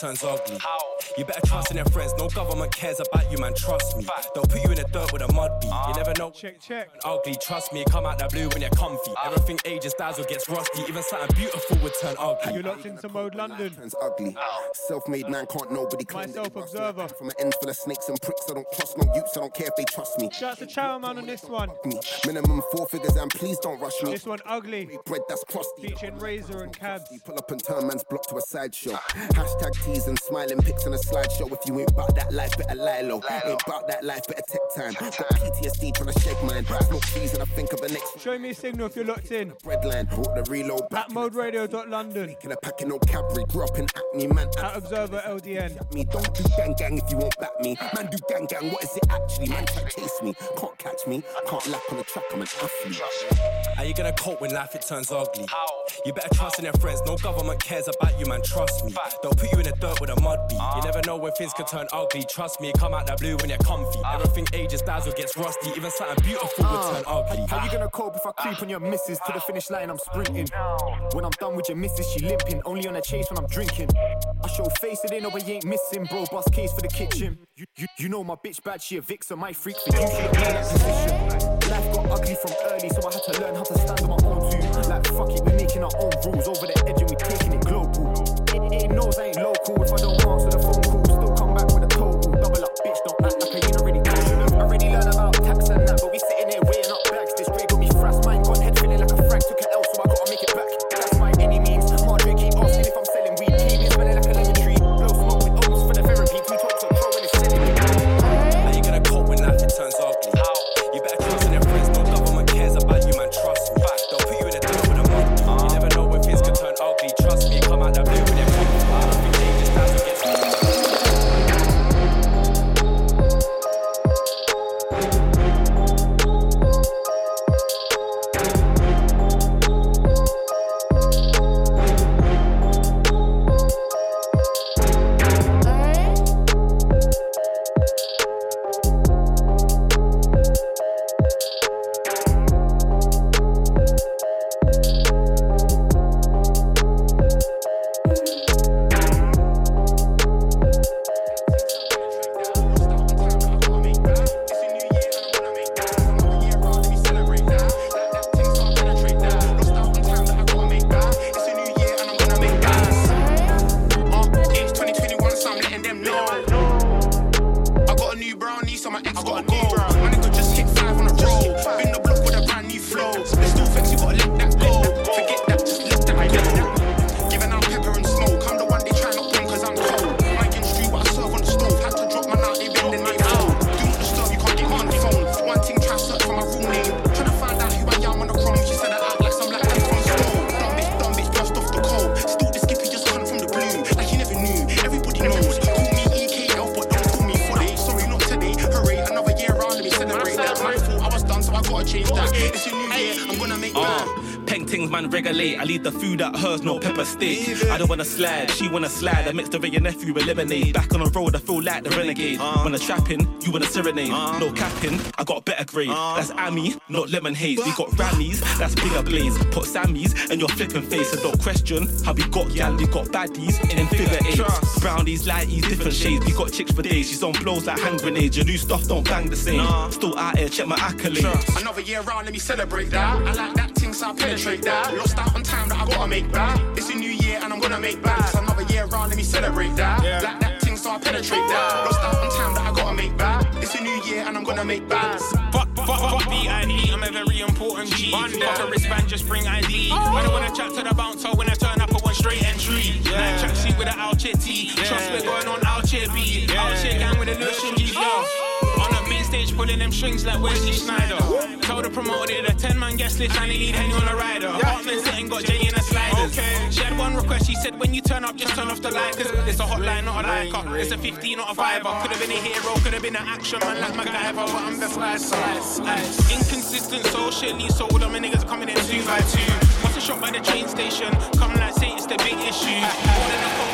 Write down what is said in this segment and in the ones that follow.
turns ugly. How? You better trust in your friends. No government cares about you, man. Trust me. They'll Check, check. Ugly. Trust me. Come out that blue when you're comfy. Everything ages, dazzle gets rusty. Even something beautiful would turn ugly. You're locked into mode London. Turns ugly. Self-made man can't nobody claim Myself observer. From an end full of snakes and pricks. I don't trust no youths. I don't care if they trust me. Shout out to Chow Man on this one. Me. Minimum four figures and please don't rush me. This one ugly. Bread that's crusty. Featuring Razor and Cabs. Pull up and turn man's block to a sideshow. Hashtag teas and smiling pics on a slideshow. If you ain't about that life, better lie low. Ain't about that life, better take time. Got PTSD trying to shake mine. Smoke trees and I think of the next Show me a signal if you're locked in. breadline. Brought the reload back. At moderadio.london. Taking a pack of no Cadbury. Grew up in Hackney, man. At Observer LDN. me. Don't do gang gang if you won't back me. Man, do gang gang. What is it actually? Man, try chase me. Can't catch me. Can't lap on the track. I'm an athlete. How you gonna cope when life it turns ugly? How? You better trust in your friends. No government cares about you, man. Trust me. They'll put you in the dirt with a mud beat. You never know when things can turn ugly. Trust me. Come out that blue when you're comfy. Everything ages, dazzle gets rusty. Even something beautiful would uh, turn ugly. How you gonna cope if I creep on your missus to the finish line? I'm sprinting. When I'm done with your missus, she limping. Only on a chase when I'm drinking. I show face it ain't nobody ain't missing, bro. Boss case for the kitchen. You, you, you know my bitch bad, she a vixen. My freak for you, she a that position. Life got ugly from early, so I had to learn how to stand on my own too. Like fuck it, we're making our own rules over the edge and we taking it global. It, it knows I ain't local if I don't answer the I don't wanna slide, she wanna slide. I mixed her and your nephew with lemonade. Back on the road, I feel like the renegade. Uh-huh. When I trapping, you wanna serenade. Uh-huh. No capping, I got a better grade. Uh-huh. That's Ami, not lemon haze. We got Rammies, that's bigger blaze. Put Sammys and your flipping face. And don't question how we got gal, we got baddies in figure eights. Brownies, lighties, different shades. We got chicks for days. She's on blows like hand grenades. Your new stuff don't bang the same. Still out here, check my accolades. Another year round, let me celebrate that. I like that thing, so I penetrate that. Lost out on time that I gotta make back. Around, let me celebrate that. Yeah. Like that thing, so I penetrate that. Lost out on time that I gotta make back. It's a new year and I'm gonna make bags. Fuck, fuck, fuck the ID, I'm a very important G. Fuck a wristband, just bring ID. I don't oh! wanna chat to the bouncer when I turn up, I want straight entry. Yeah. Like track sheet with an out chitty. Yeah. Trust me, going on out here B. Yeah. Out here gang with a lotion G. Oh! On the main stage, pulling them strings like Wesley Snyder. Told the promoter the 10 man guest list, and they need Henny on a rider. Apartment sitting, got Jay in the sliders. Okay. She had one request, she said, when you turn up, just turn off the light, cause it's a hotline, not a liker. It's a 15, not a fiver. Could have been a hero, could have been an action man like MacGyver, but I'm the slicer. Inconsistent socially, so all of my niggas coming in two by two. What's a shot by the train station? Come like say it's the big issue.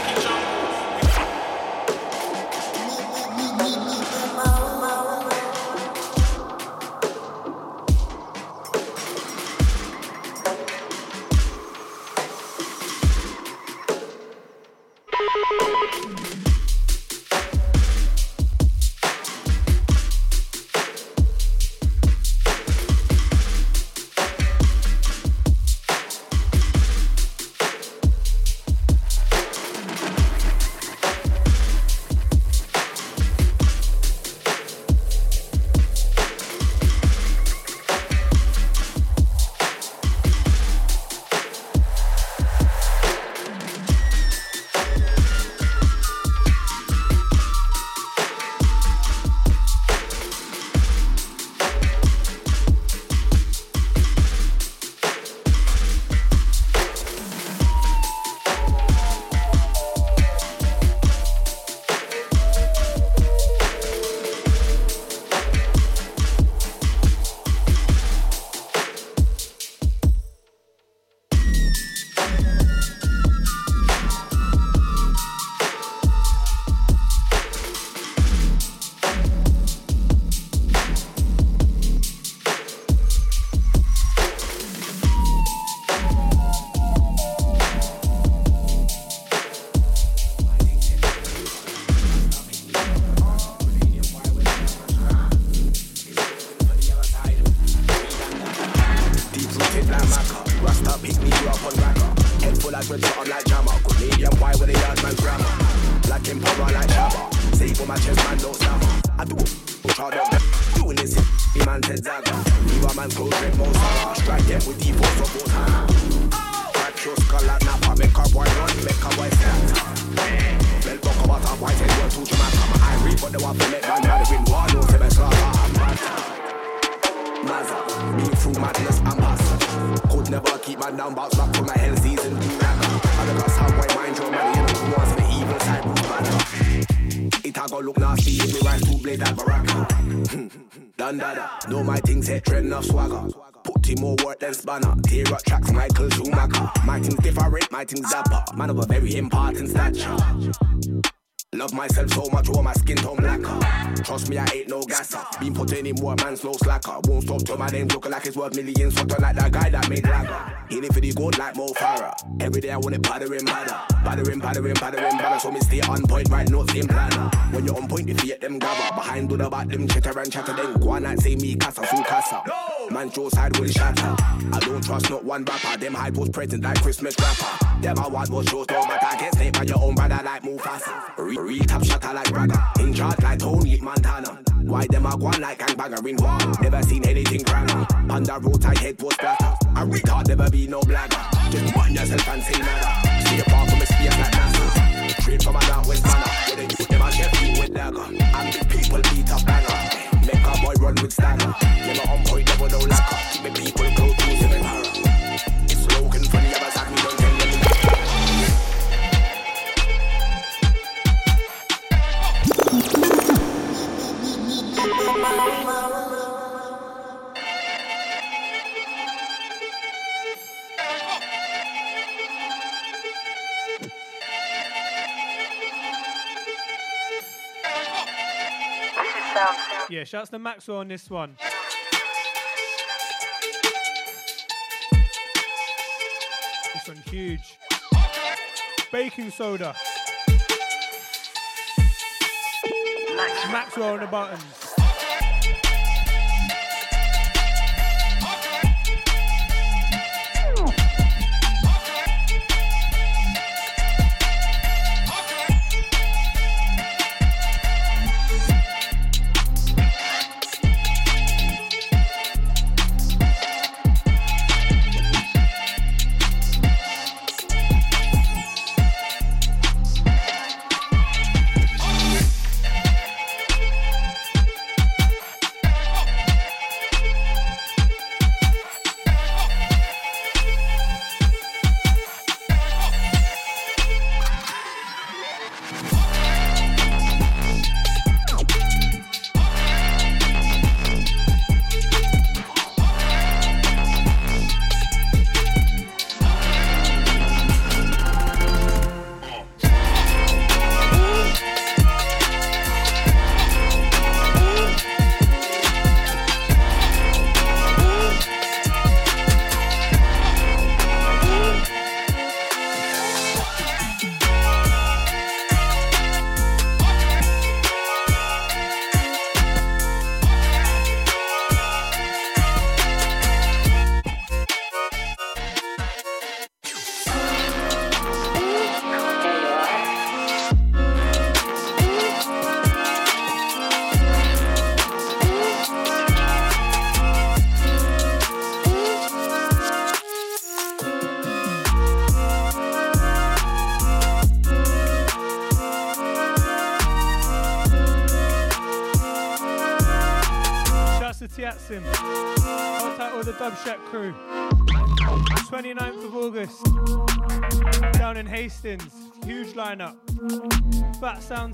I want it battering badder. Battering, battering, battering, badder. So me stay on point, right? No same planner. When you're on point, you defeat them gather. Behind do the back, them chitter and chatter. Then go on and say me casa, su casa. Man, show side will shatter. I don't trust not one rapper. Them high post present like Christmas rapper. Them I want what shows don't matter. Get snake by your own brother like Mufasa. Re- Retap shatter like brother. In charge like Tony Montana. Why them a go like gangbagger in war? Never seen anything grander. On the road, I head post splatter. I retard never be no blagger. Just mind yourself and say nada. Stay apart from a space like NASA. Straight from a down west manner. Where the youth never chef you with dagger. And the people beat up banner. Make a boy run with stagger. Never on point, never no lacquer. Keep the people close to seven Yeah, shouts to Maxwell on this one. This one huge. Baking soda. Maxwell on the buttons.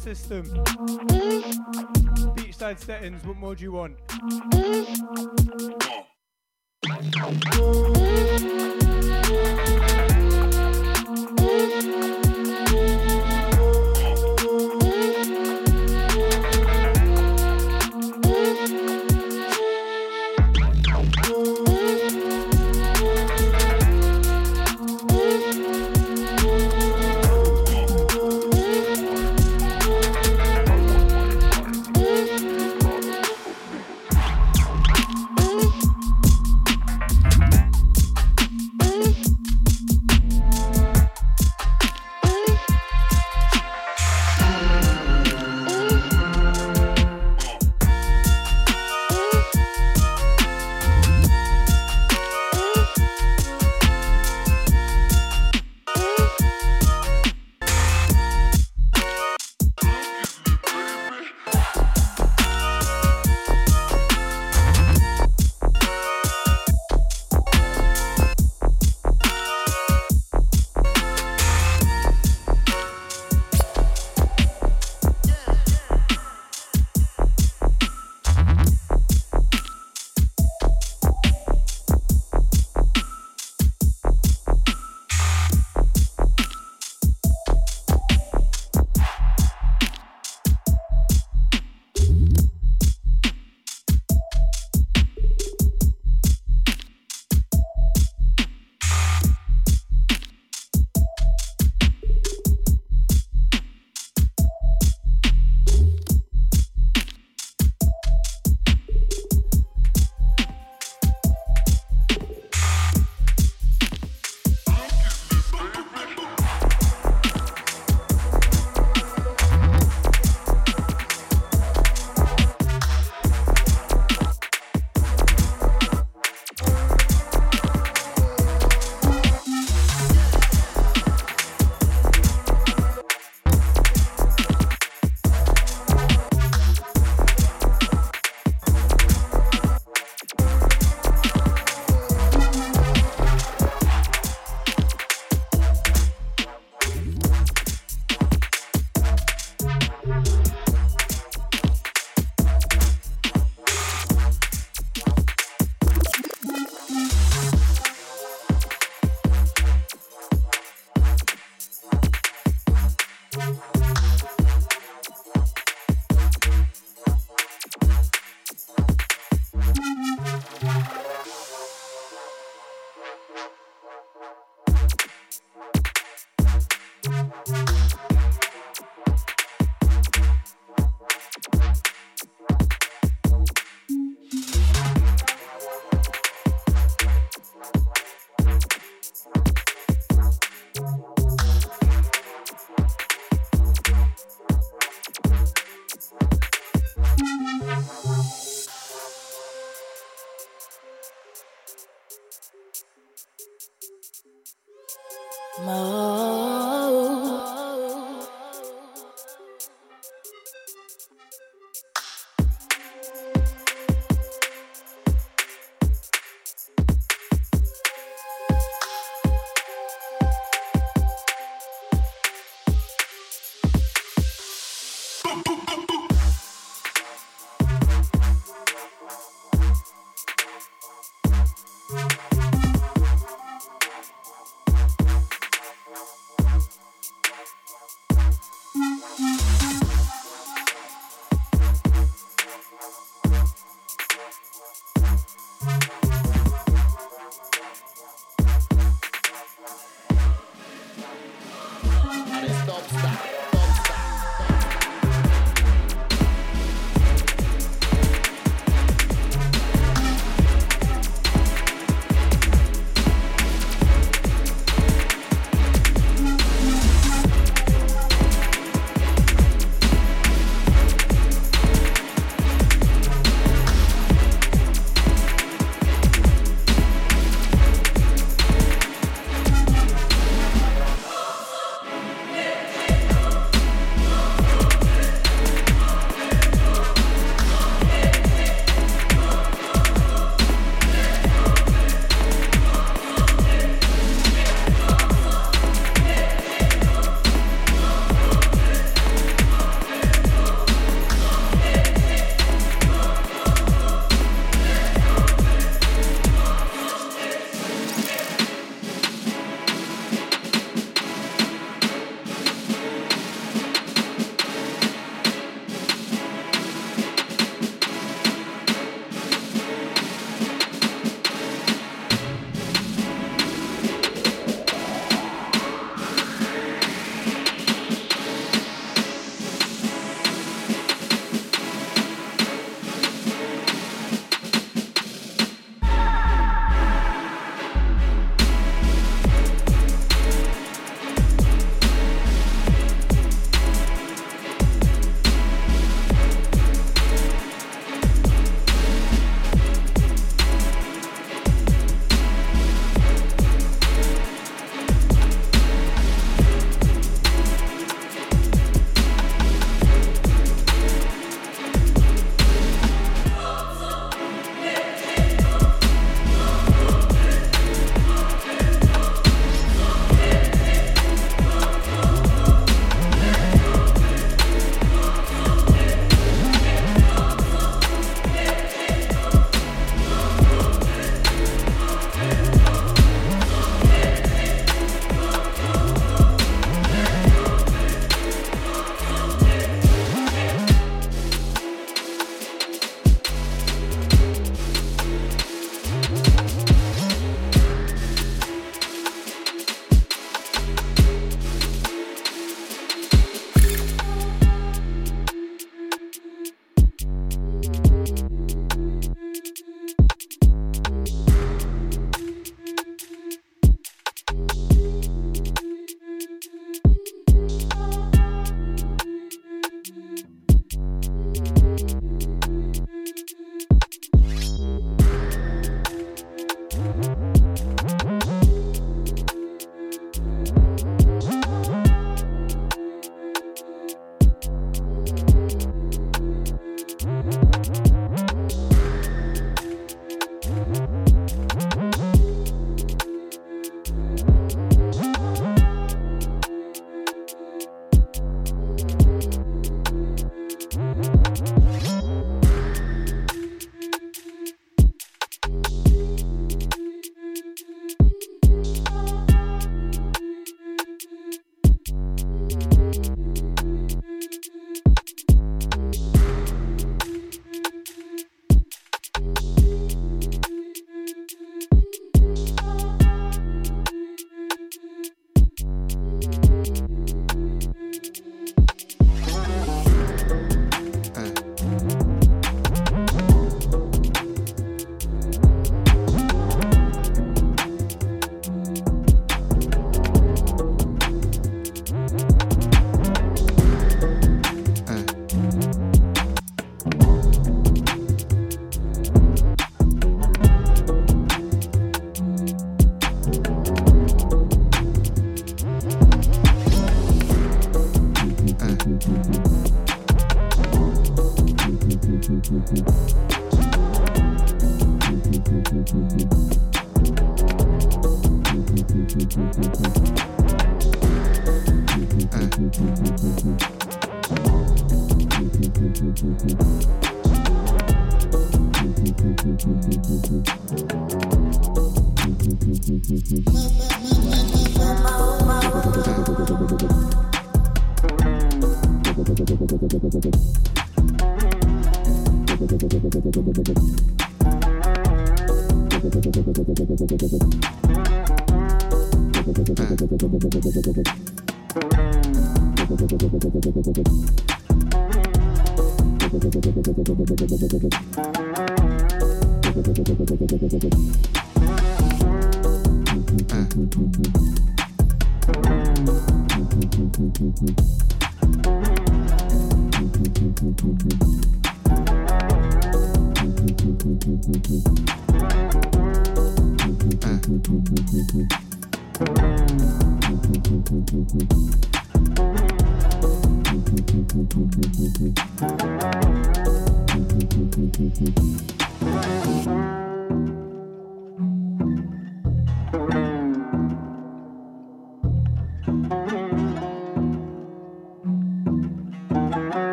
System. Mm. Beachside settings. What more do you want?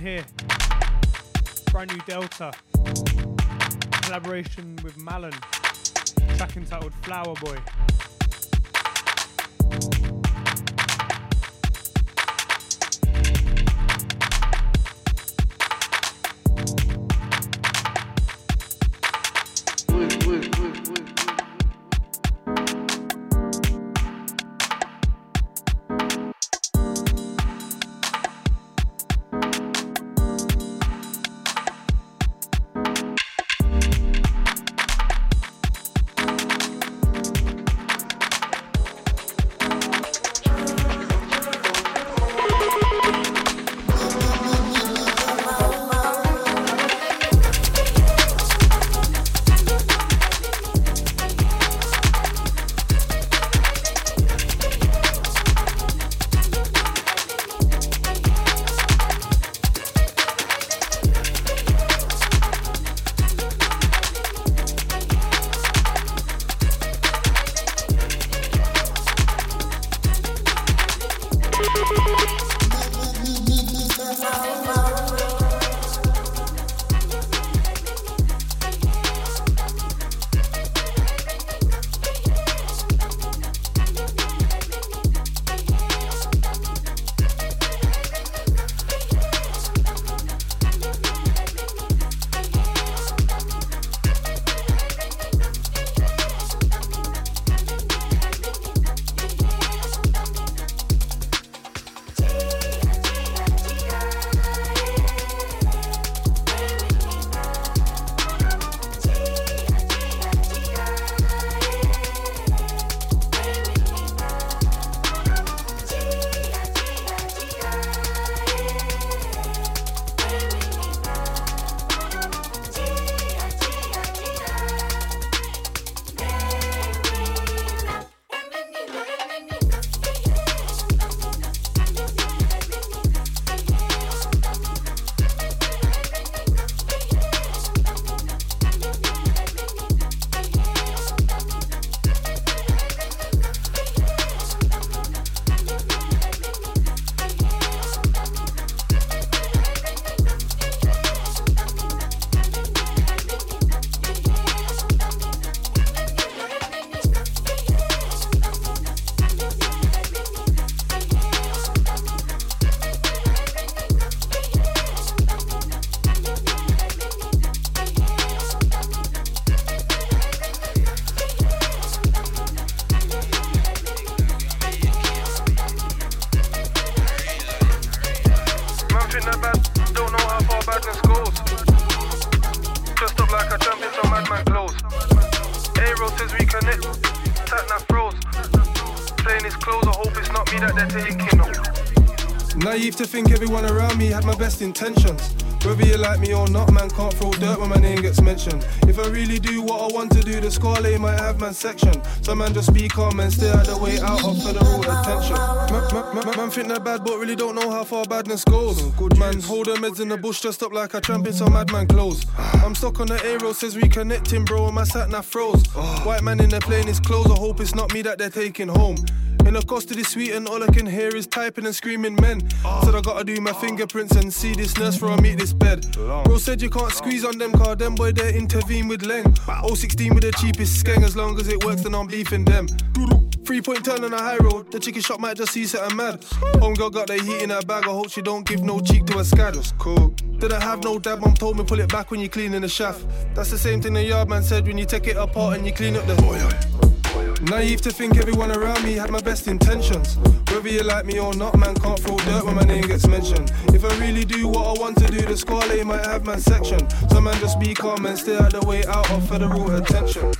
Here. Brand new Delta. Collaboration with Malin. Track entitled Flower Boy. To think everyone around me had my best intentions. Whether you like me or not, man can't throw dirt when my name gets mentioned. If I really do what I want to do, the score might have man section. So man just be calm and stay out the way out of federal attention. Man, man, man, think they're bad, but really don't know how far badness goes. Good man, hold them heads in the bush just up like I tramp in some madman clothes. I'm stuck on the aero, says reconnecting, bro, and my sat nav froze. White man in the plane is clothes, I hope it's not me that they're taking home. In the custody suite, and all I can hear is typing and screaming men. Said I gotta do my fingerprints and see this nurse for I meet this bed. Bro said you can't squeeze on them car, them boy they intervene with Leng. 016 with the cheapest skeng, as long as it works then I'm beefing them. Three point turn on a high road, the chicken shop might just see something mad. Home girl got the heat in her bag, I hope she don't give no cheek to a scad. Just cool. Didn't have no dad, mom told me pull it back when you clean in the shaft. That's the same thing the yard man said when you take it apart and you clean up the. Naive to think everyone around me had my best intentions. Whether you like me or not, man can't throw dirt when my name gets mentioned. If I really do what I want to do, the squad might have man section. So man just be calm and stay out the way out of federal attention.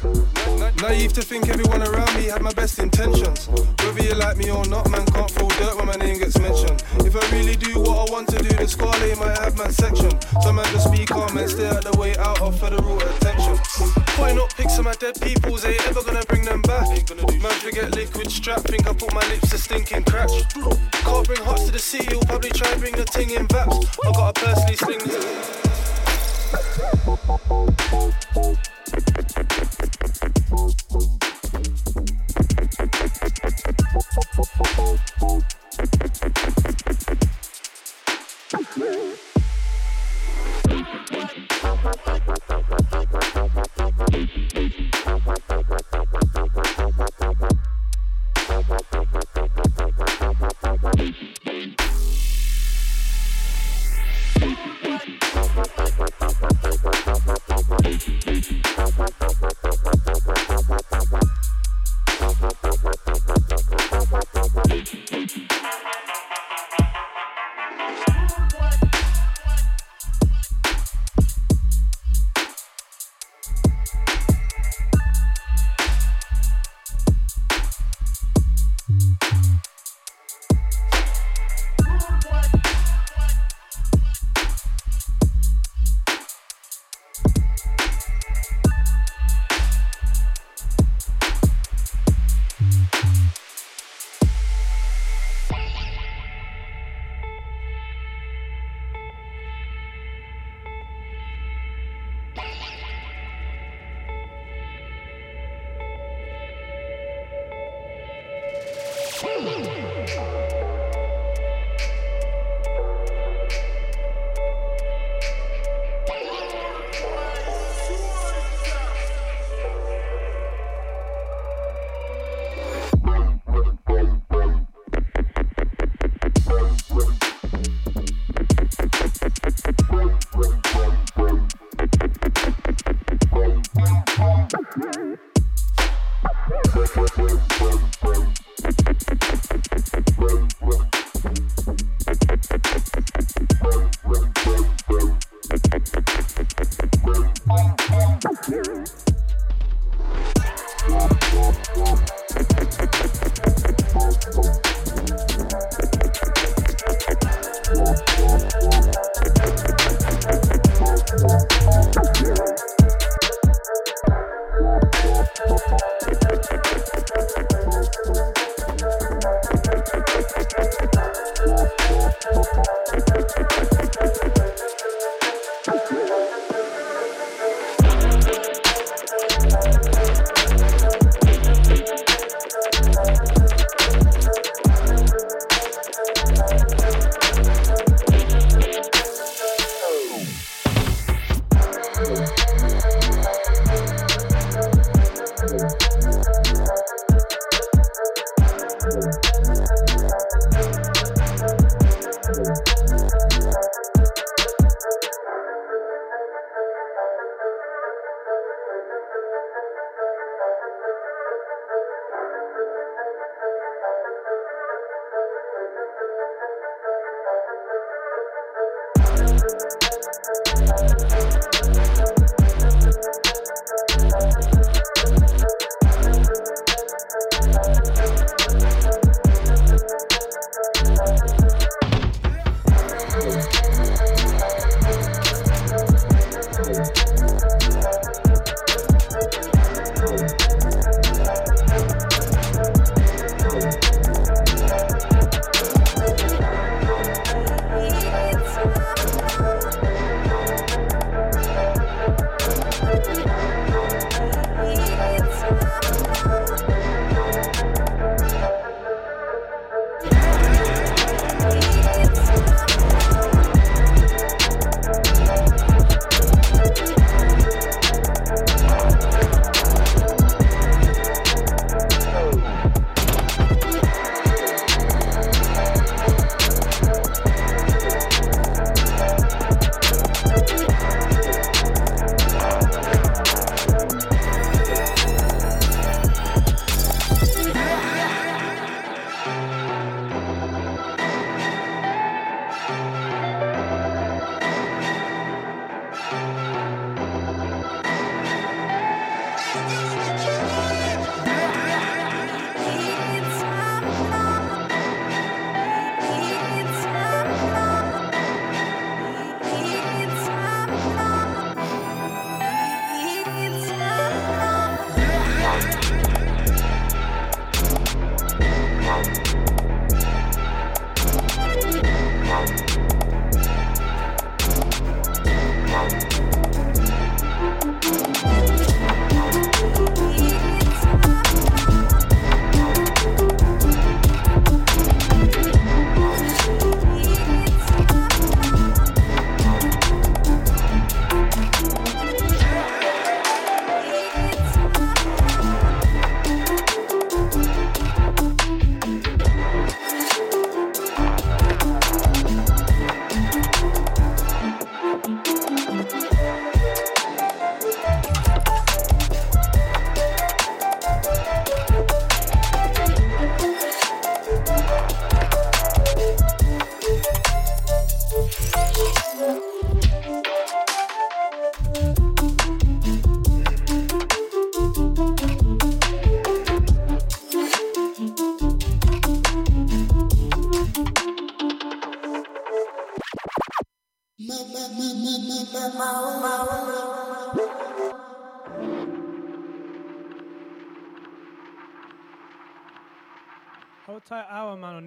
Naive to think everyone around me had my best intentions. Whether you like me or not, man can't throw dirt when my name gets mentioned. If I really do what I want to do, the squad might have man section. So man just be calm and stay out the way out of federal attention. Putting up pics of my dead peoples, ain't ever gonna bring them back. Man, forget liquid strap, think I put my lips to stinking cracks. Can't bring hearts to the sea, you'll probably try and bring the ting in vaps. I gotta personally sling this.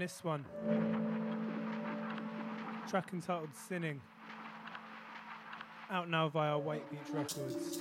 This one. Track entitled Sinning. Out now via White Beach Records.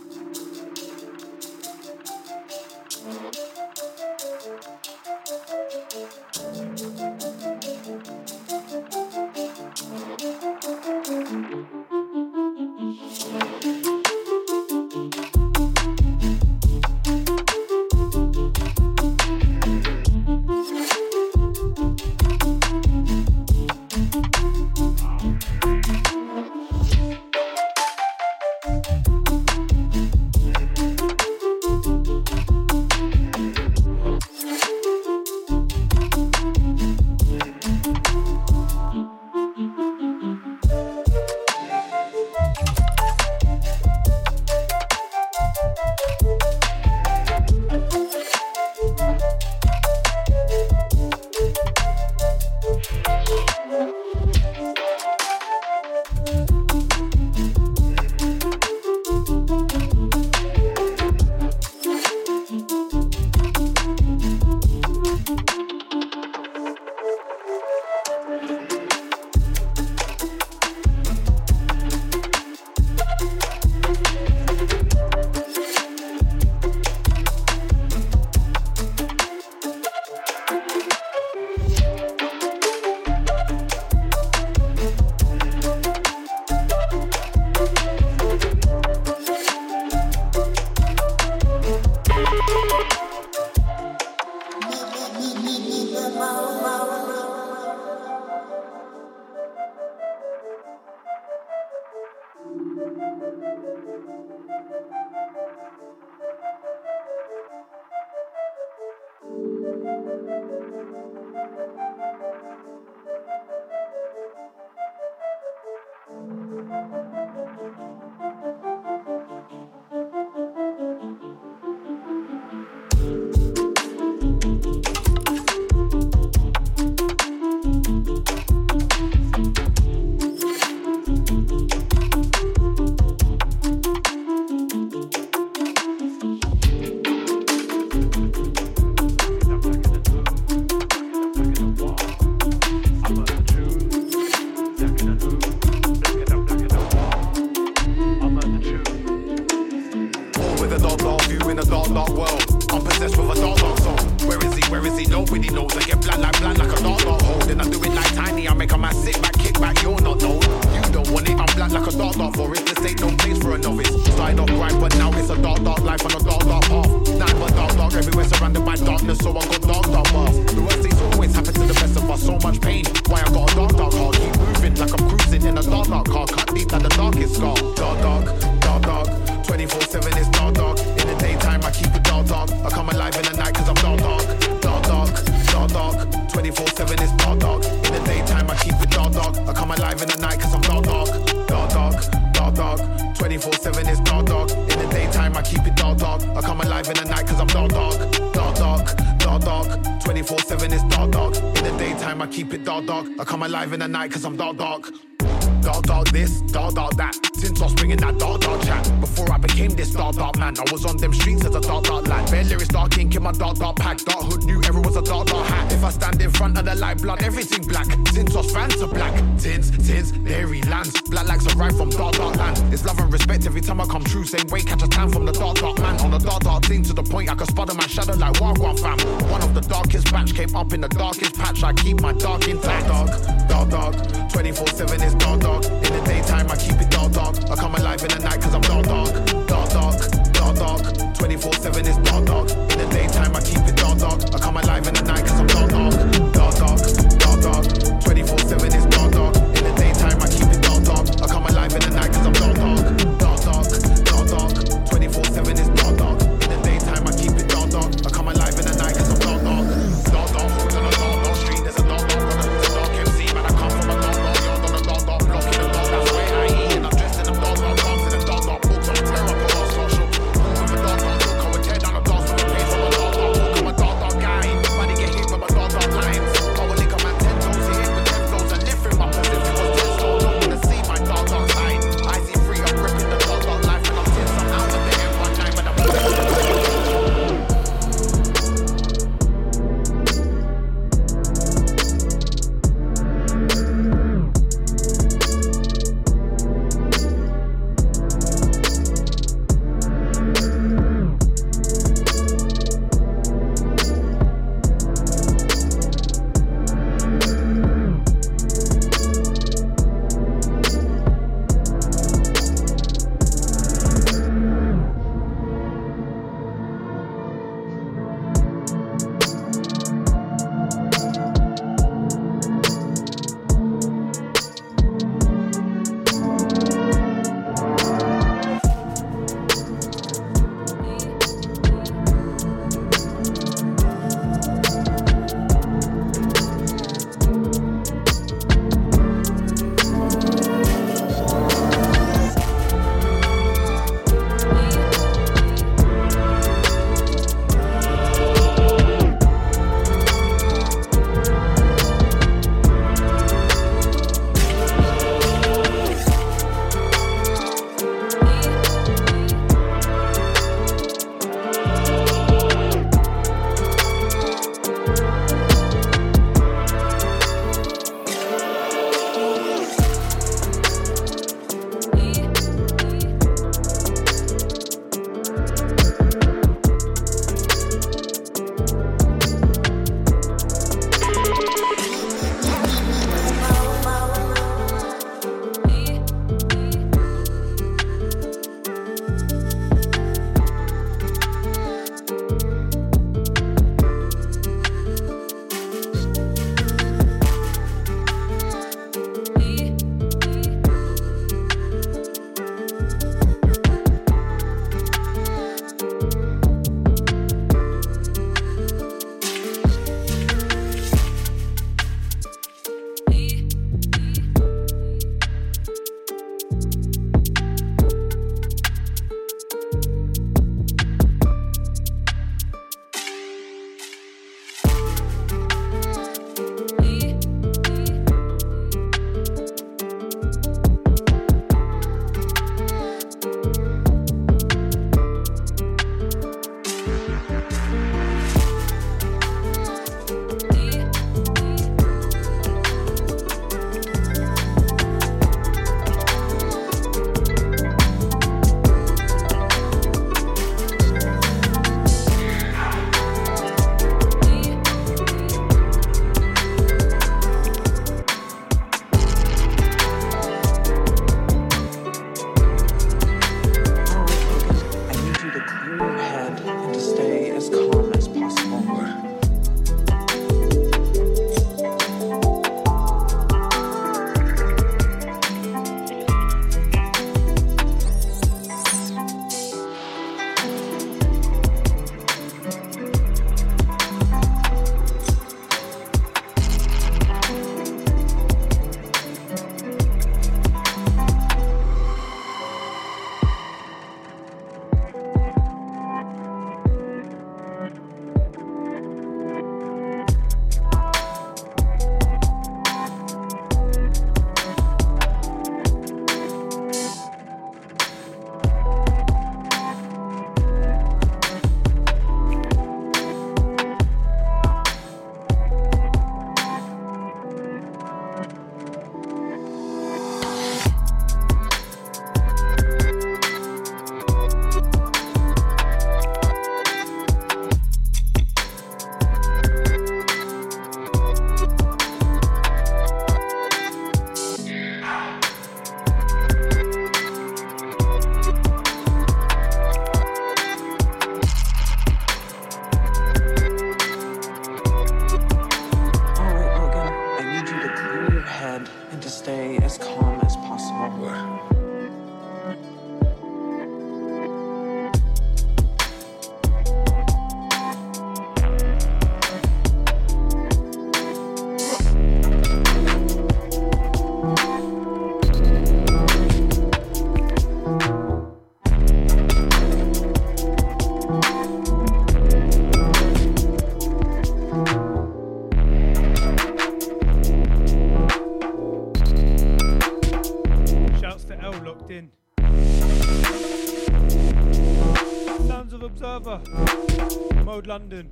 London.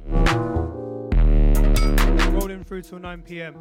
Rolling through till 9 pm.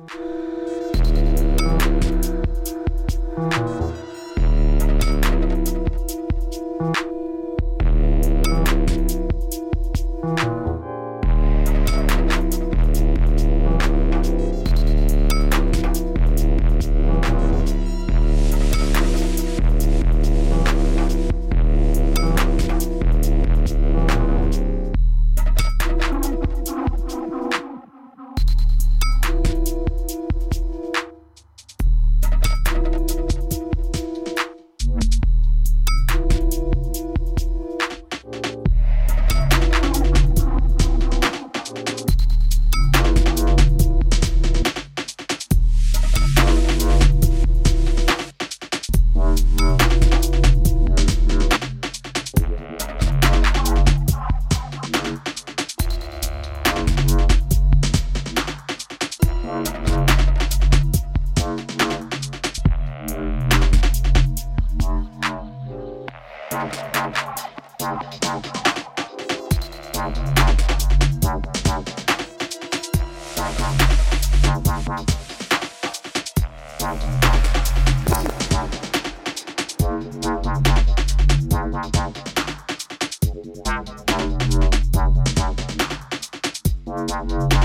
Thank you.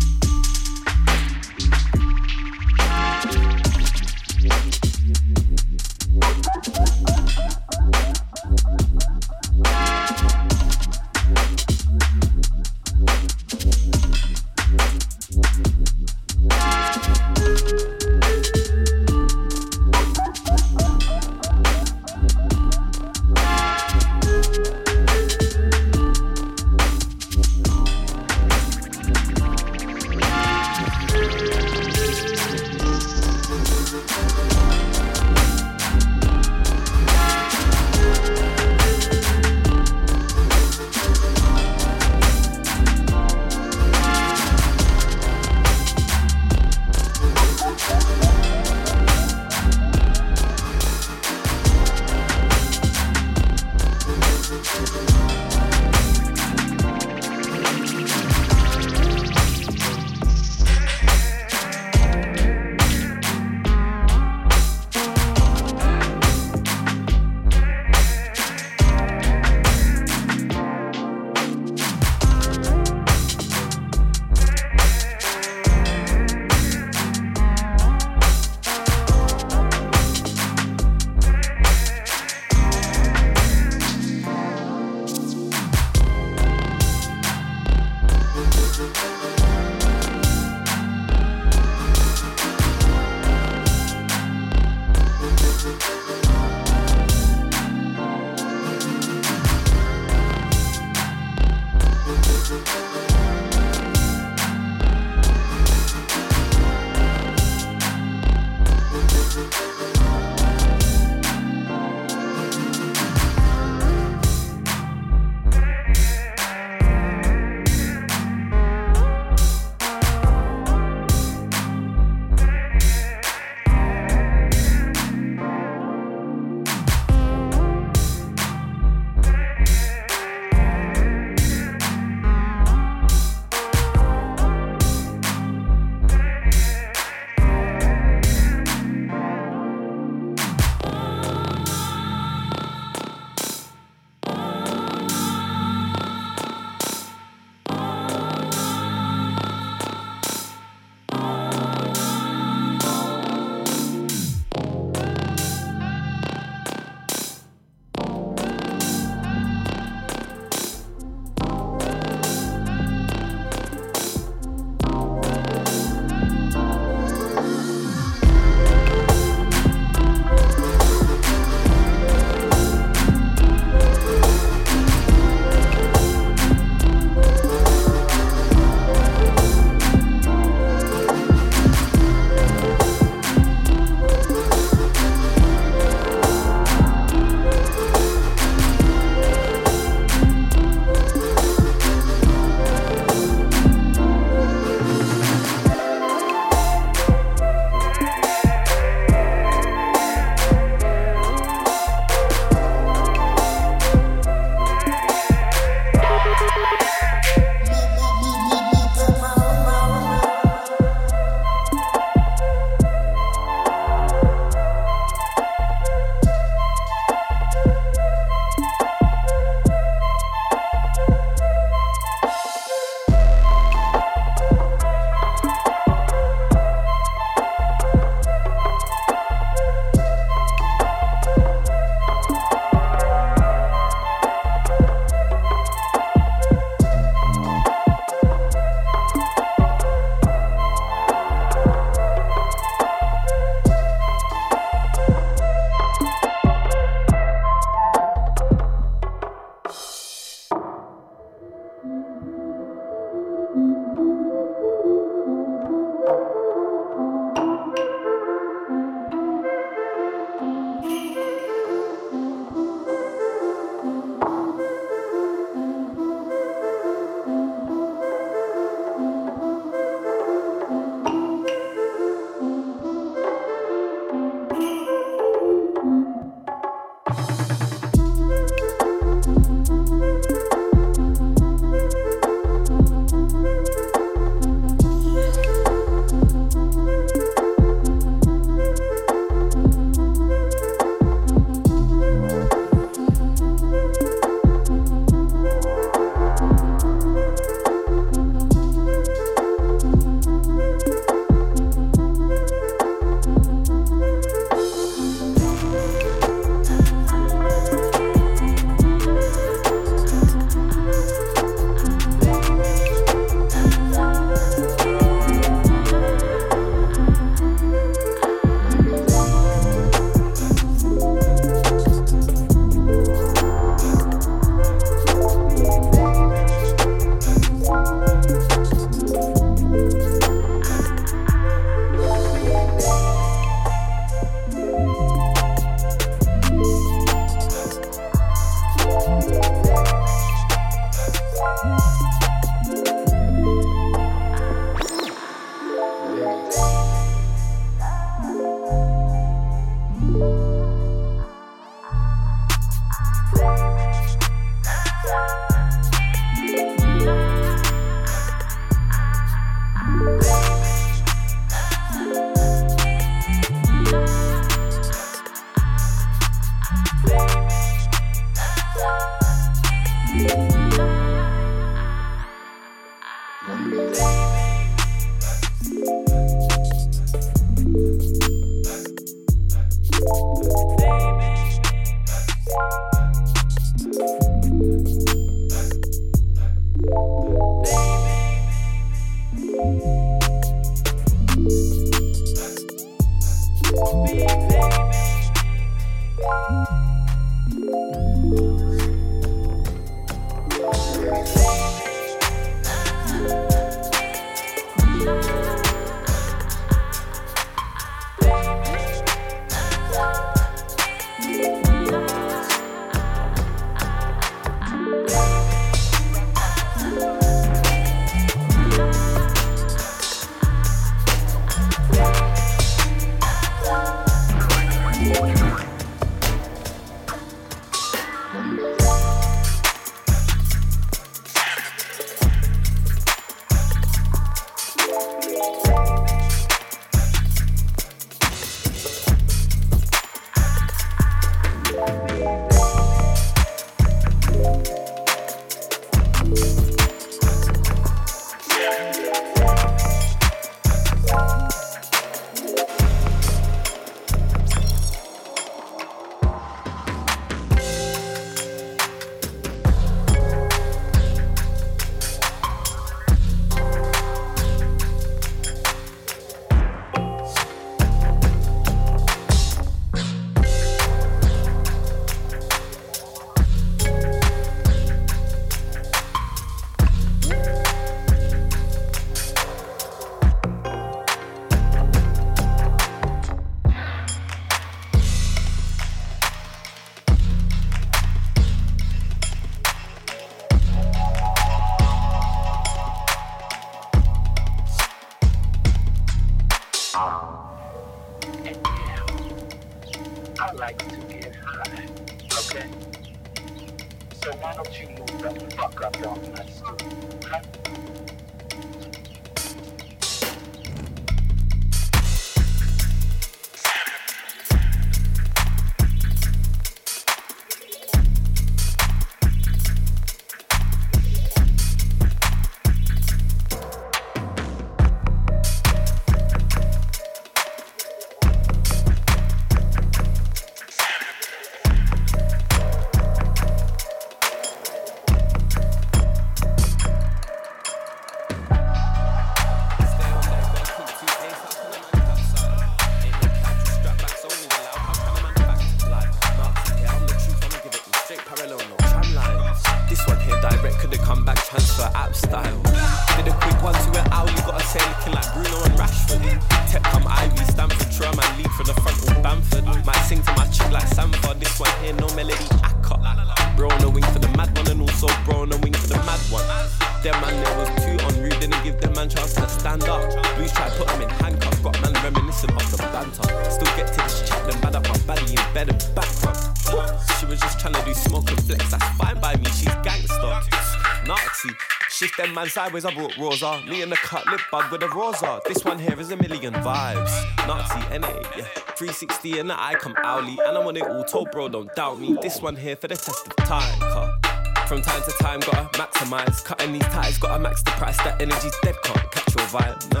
Man sideways, I brought Rosa. Me and the cut lip bug with a Rosa. This one here is a million vibes. Nazi, NA, yeah. 360 and I come owly. And I want it all, told bro, don't doubt me. This one here for the test of time, car. From time to time, gotta maximize. Cutting these ties, gotta max the price. That energy's dead, can't catch your vibe, no.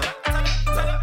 no.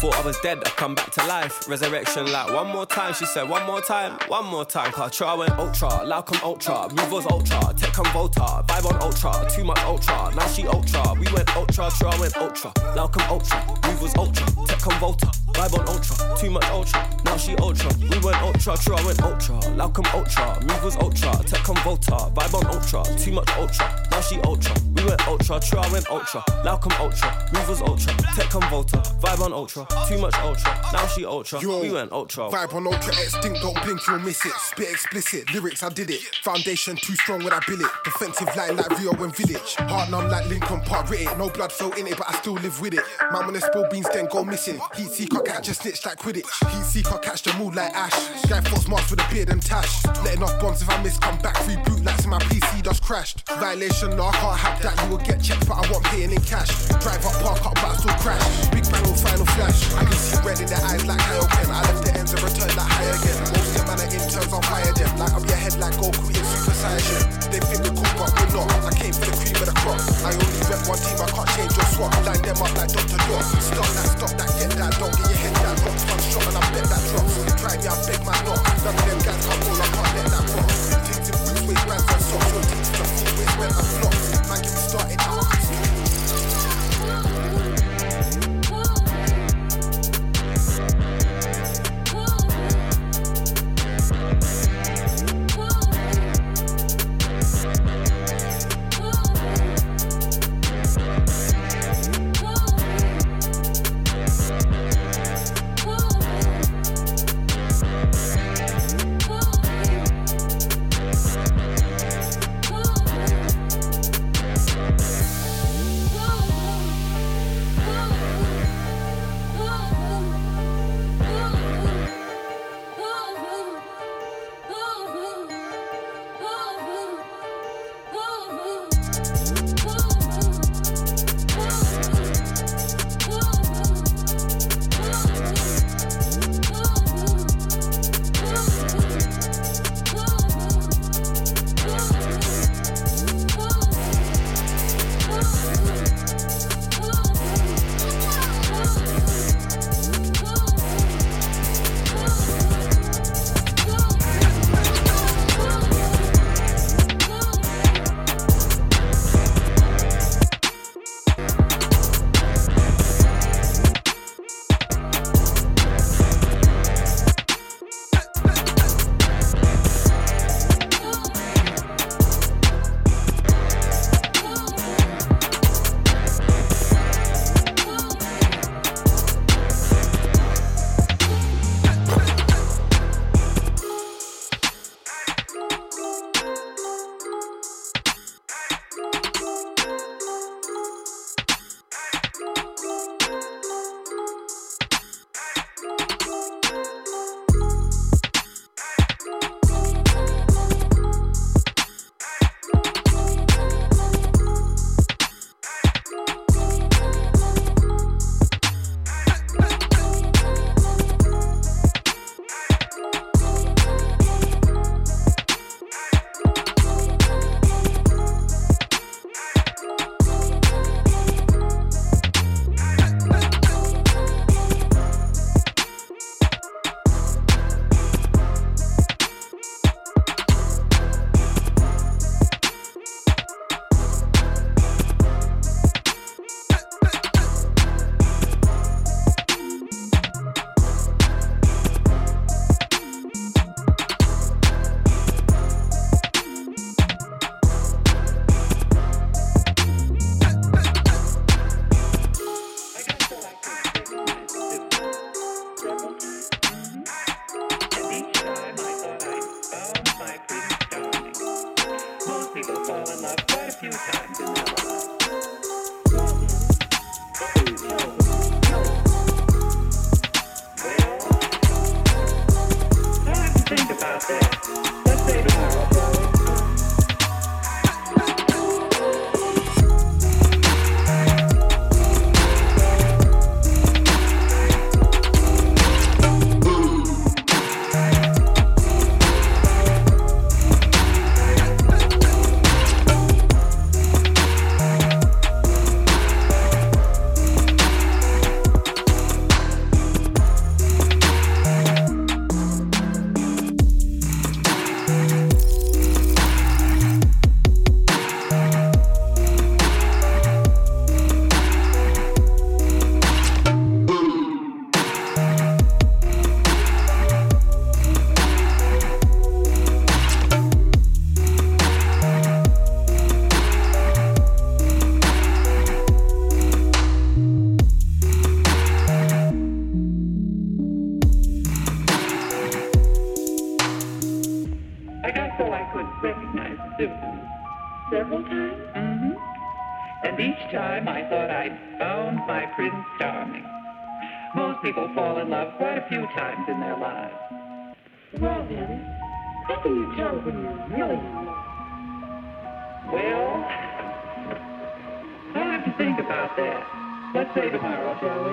Thought I was dead, I come back to life. Resurrection, like one more time. She said, one more time, one more time. Contra went ultra, loud come ultra. Move was ultra, tech come volta. Vibe on ultra, too much ultra. Now she ultra. We went ultra, Tra went ultra. Loud come ultra, move was ultra. Tech come volta. Vibe on ultra, too much ultra. Now she ultra. We went ultra, Tra went ultra. Loud come ultra. Move was ultra. Tech come volta. Vibe on ultra, too much ultra. Now she ultra. We went ultra, true, I went ultra. Malcolm ultra, move was ultra. Tech come Volta, vibe on ultra. Too much ultra, now she ultra. Yo, we went ultra. Vibe on ultra extinct, don't blink, you'll miss it. Spit explicit, lyrics, I did it. Foundation too strong when I bill it. Defensive line like Rio and Vidic. Heart numb like Linkin Park, writ it. No blood flow in it, but I still live with it. Man, when they spill beans, then go missing. Heat seeker, catch a snitch like Quidditch. Heat seeker, catch the mood like Ash. Guy Fawkes mask with a beard and tash. Letting off bombs if I miss, come back. Free boot lights in my PC just crashed. Violation, no, I can't have that. You will get checked, but I want paying in cash. Drive up, park up, but I still crash. Big bang on final flash. I can see red in their eyes like Hyogen. I left the ends and return like high again. Most of man are interns, I'll fire them. Light up your head like Goku in Super Saiyan. They think we're cool, but we're not. I came for the cream of the crop. I only rep one team, I can't change your swap. Line them up like Dr. Dot. Stop that, stop that, get that, don't get your head that. Drop one shot and I bet that drops. Try me, I beg my knock. None of them guys come roll, I can't let that rock. Things in boots, waistbands and socks. Your things to the full waistband and started Several times? Mm-hmm. And each time I thought I'd found my Prince Charming. Most people fall in love quite a few times in their lives. Well, Daddy, how can you tell when you're really in love? Well, I'll have to think about that. Let's say tomorrow, shall we?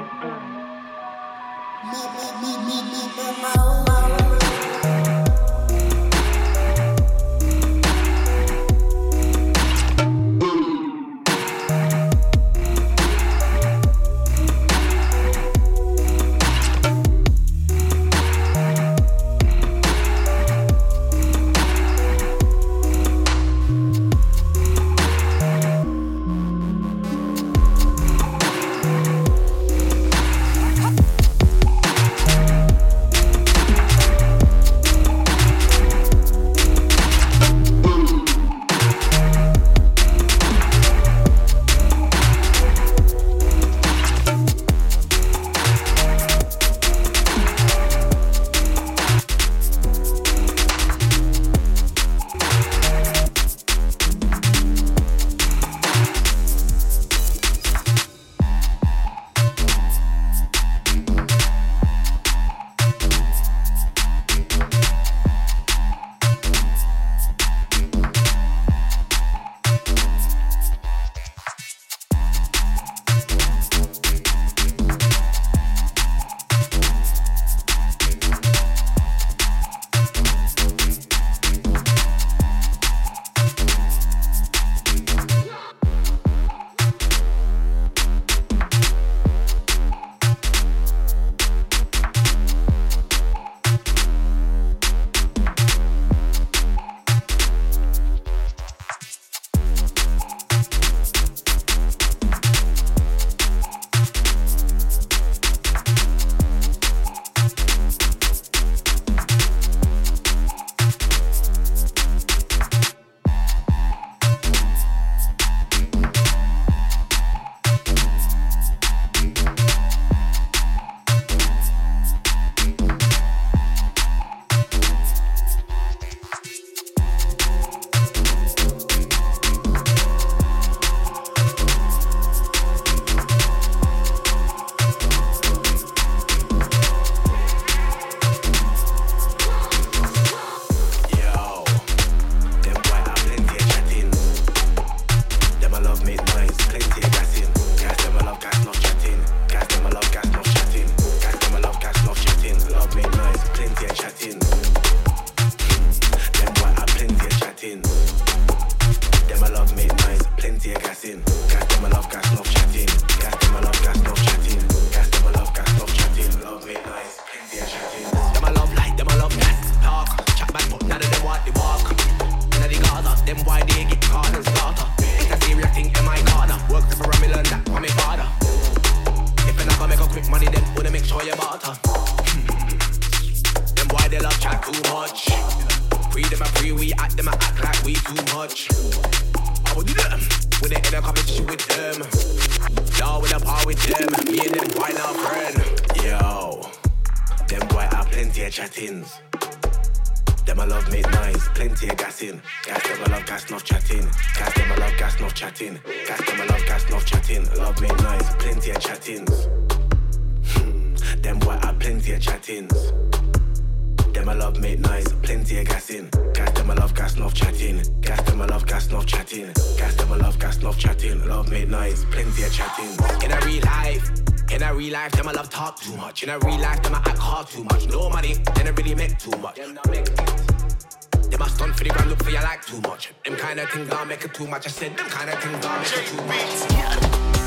free, we act them, I act like we too much. I would do them when they in a competition with them. Y'all in a par with them, me and them why not friend? Yo, them boy have plenty of chattings. Them I love make noise, plenty of gassing. Gas them I love gas not chatting. Gas them I love gas not chatting. Gas them I love gas not chatting. Love make noise, plenty of chattings. Hmm, them boy have plenty of chattings them I love make noise, plenty of gas in. Gas them I love gas off chatting. Gas them I love gas off chatting. Gas them I love gas off chatting. Love make noise, plenty of chatting. In a real life. In a real life, them I love talk too much. In a real life, them I act hard too much. No money, then I really make too much. Them make I stunt for the ground, look for your like too much. Them kind of things don't make it too much. I said them kind of things don't make it too much.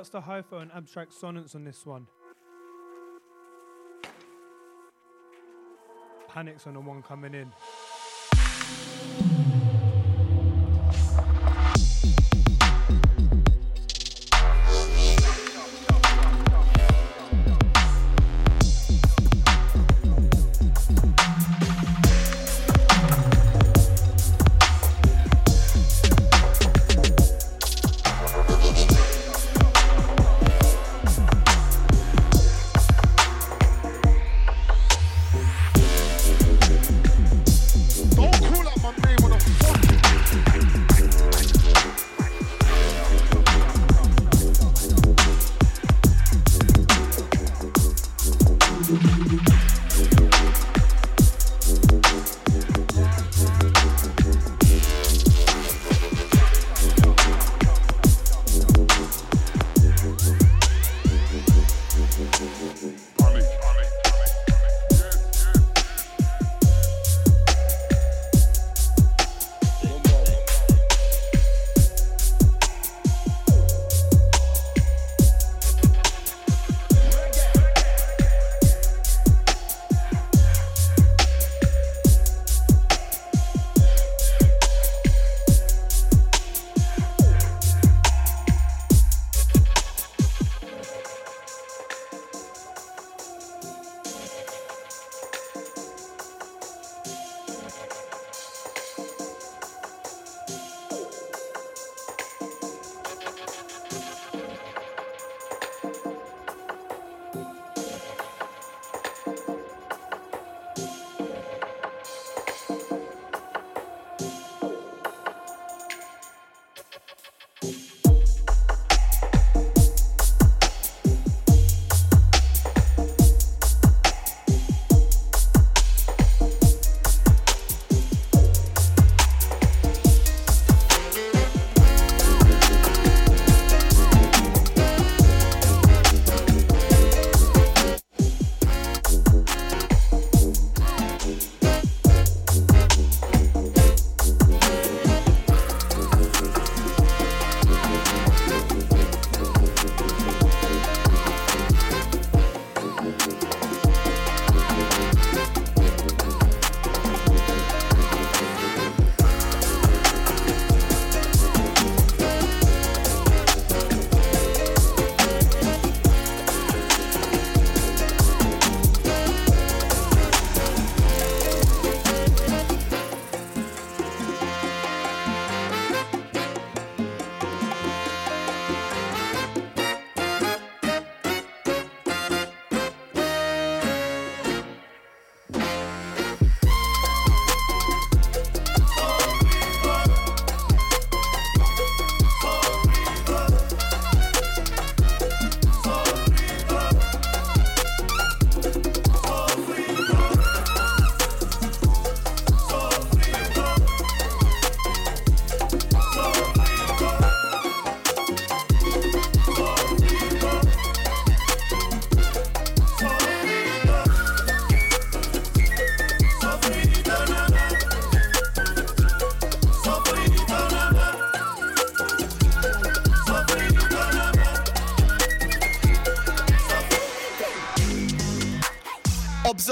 Shouts to Hypho and Abstract Sonnets on this one. Panics on the one coming in.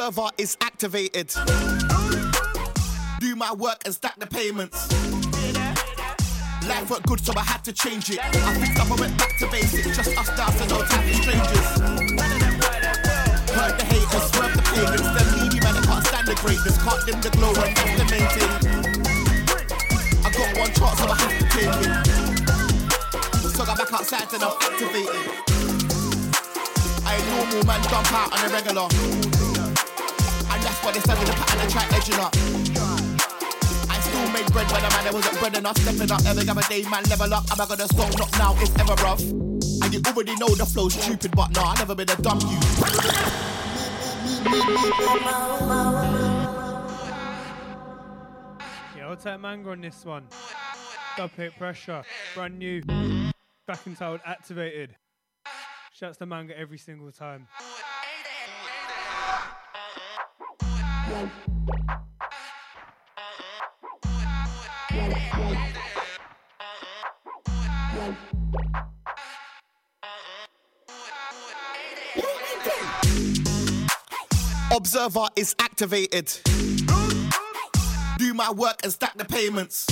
Server is activated. Do my work and stack the payments. Life worked good, so I had to change it. I fixed up, I went back to basics. Just us now, so no for strangers. Heard the haters, swerve the pagans. Them needy man, I can't stand the greatness. Can't dim the glow and implementing. I got one chance, so I have to take it. So I got back outside and I'm activated. I ain't normal, man, dump out on a regular. Why they the pattern and try edging up. I still made bread when the man that wasn't bread enough. Stepping up every other day, man, level up. Am I gonna stop? Not now, it's ever rough. And you already know the flow's stupid, but nah, I never been a dumb you. Yeah, I'll take Manga on this one. Dub hit pressure, brand new, back and entitled activated. Shouts to Manga every single time. Observer is activated. Do my work and stack the payments.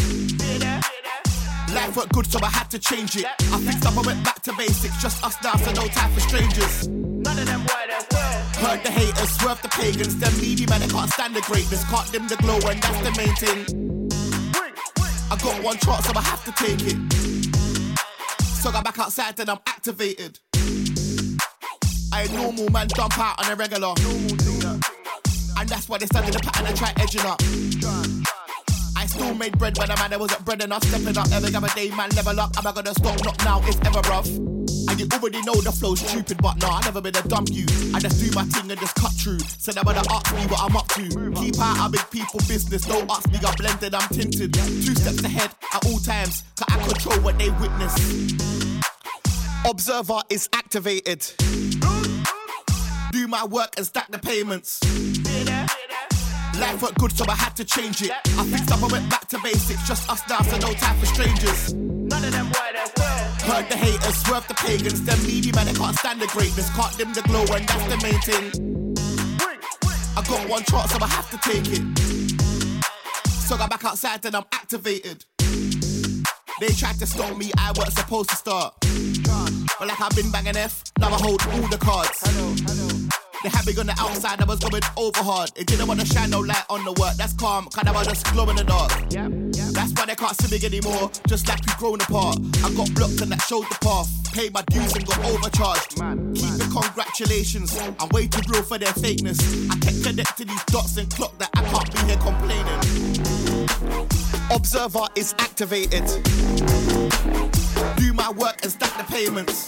Life worked good, so I had to change it. I fixed up, I went back to basics. Just us now, so no time for strangers. None of them white as well. Heard the haters, swerve the pagans. Them needy men, they can't stand the greatness. Can't dim the glow, and that's the main thing. I got one chance, so I have to take it. So I got back outside, then I'm activated. I ain't normal, man, dump out on a regular. And that's why they study the pattern and try edging up. Still made bread when a man wasn't bread enough. Stepping up every other day, man, level up. Am I gonna stop? Not now, it's ever rough. And you already know the flow's stupid, but nah, I never been a dumb you. I just do my thing and just cut through. So they wanna ask me what I'm up to. Keep out of big people business, don't ask me, I'm blended, I'm tinted. Two steps ahead at all times, cause I control what they witness. Observer is activated. Do my work and stack the payments. Life worked good, so I had to change it. I fixed up, I went back to basics. Just us now, so no time for strangers. None of them well. Heard the haters, swerve the pagans. Them needy man, they can't stand the greatness. Can't dim the glow, and that's the main thing. I got one chance, so I have to take it. So I got back outside, then I'm activated. They tried to stop me, I wasn't supposed to start. But like I've been banging F, now I hold all the cards. They had me on the outside, I was going over hard. It didn't want to shine no light on the work, that's calm, kind of I just glow in the dark. yep That's why they can't see me anymore, just like we grown apart. I got blocked and that showed the path. Paid my dues and got overcharged. Keep it congratulations, I'm way too real for their fakeness. I kept connecting these dots and clock that I can't be here complaining. Observer is activated. Do my work and stack the payments.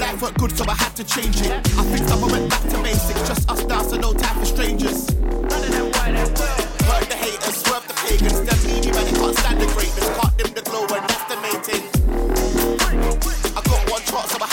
Life worked good, so I had to change it. I up, I went back to basics. Just us now, so no time for strangers. None of them white as well. The haters, swerve the pagans. Them needy man, they can't stand the greatness. Can't dim the glow, and that's the main thing. I got one chance, so I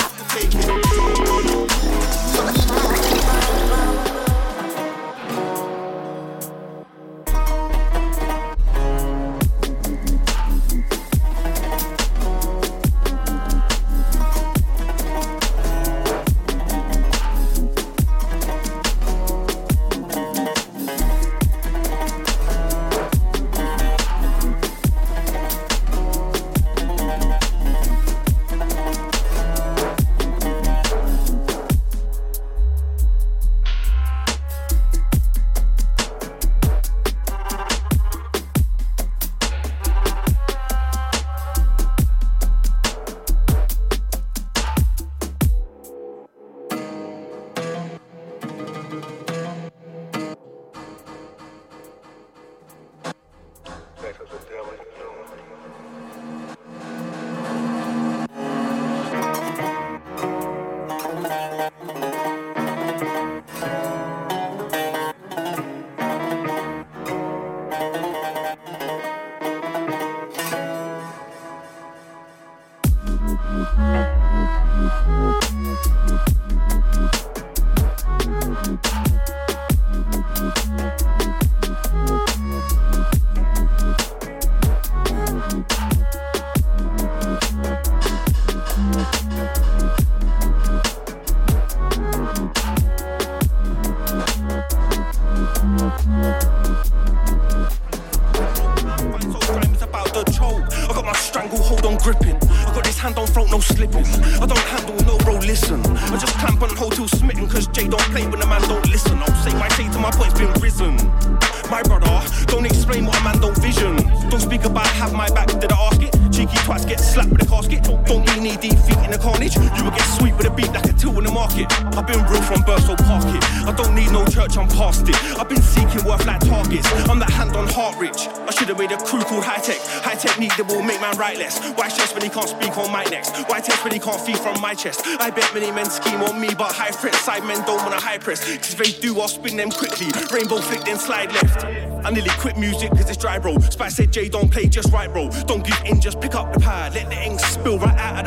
my chest? I bet many men scheme on me, but high threat side men don't wanna high press. Cause they do, I'll spin them quickly. Rainbow flick, then slide left. I nearly quit music cause it's dry, bro. Spice said, Jay, don't play just right, bro. Don't give in, just pick up the pad. Let the ink spill right out of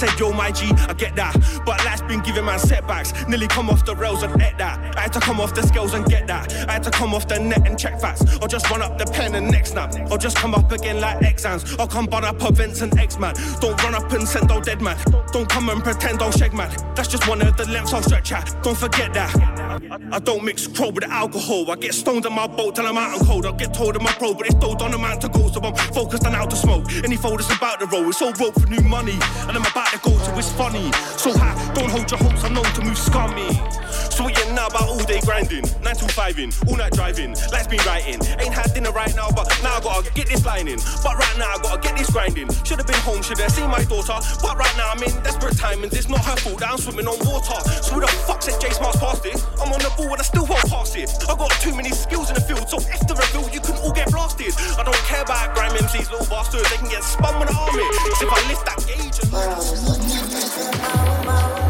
said, yo, my G, I get that. But life's been giving man setbacks. Nearly come off the rails and get that. I had to come off the scales and get that. I had to come off the net and check facts. Or just run up the pen and next snap. Or just come up again like exams. Or come bun up events and X man. Don't run up and send no dead man. Don't come and pretend I'll shake man. That's just one of the lengths I'll stretch at. Don't forget that. I, I don't mix crow with alcohol. I get stoned on my boat till I'm out and cold. I'll get told in my pro, but it's still on the man to go. So I'm focused on how to smoke. Any fold is about the roll. It's all rope for new money. And I'm about to go, so it's funny. So high, don't hold your hopes. I'm known to move scummy. So what you know about all day grinding? 9 to 5 in, all night driving. Lights been writing. Ain't had dinner right now, but now I gotta get this lining. But right now I gotta get this grinding. Should've been home, should've seen my daughter. But right now I'm in desperate timings. It's not her fault that I'm swimming on water. So who the fuck said J Smart's past it? I'm on the ball and I still won't pass it. I got too many skills in the field, so if the reveal, you can all get blasted. I don't care about grime MCs, little bastards. They can get spun when I arm it. If I lift that gauge and.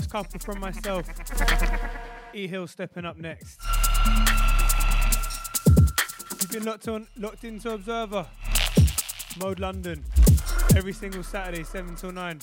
Last couple from myself. E Hill stepping up next. You've been locked on, locked into Observer. Mode London. Every single Saturday, 7 till 9.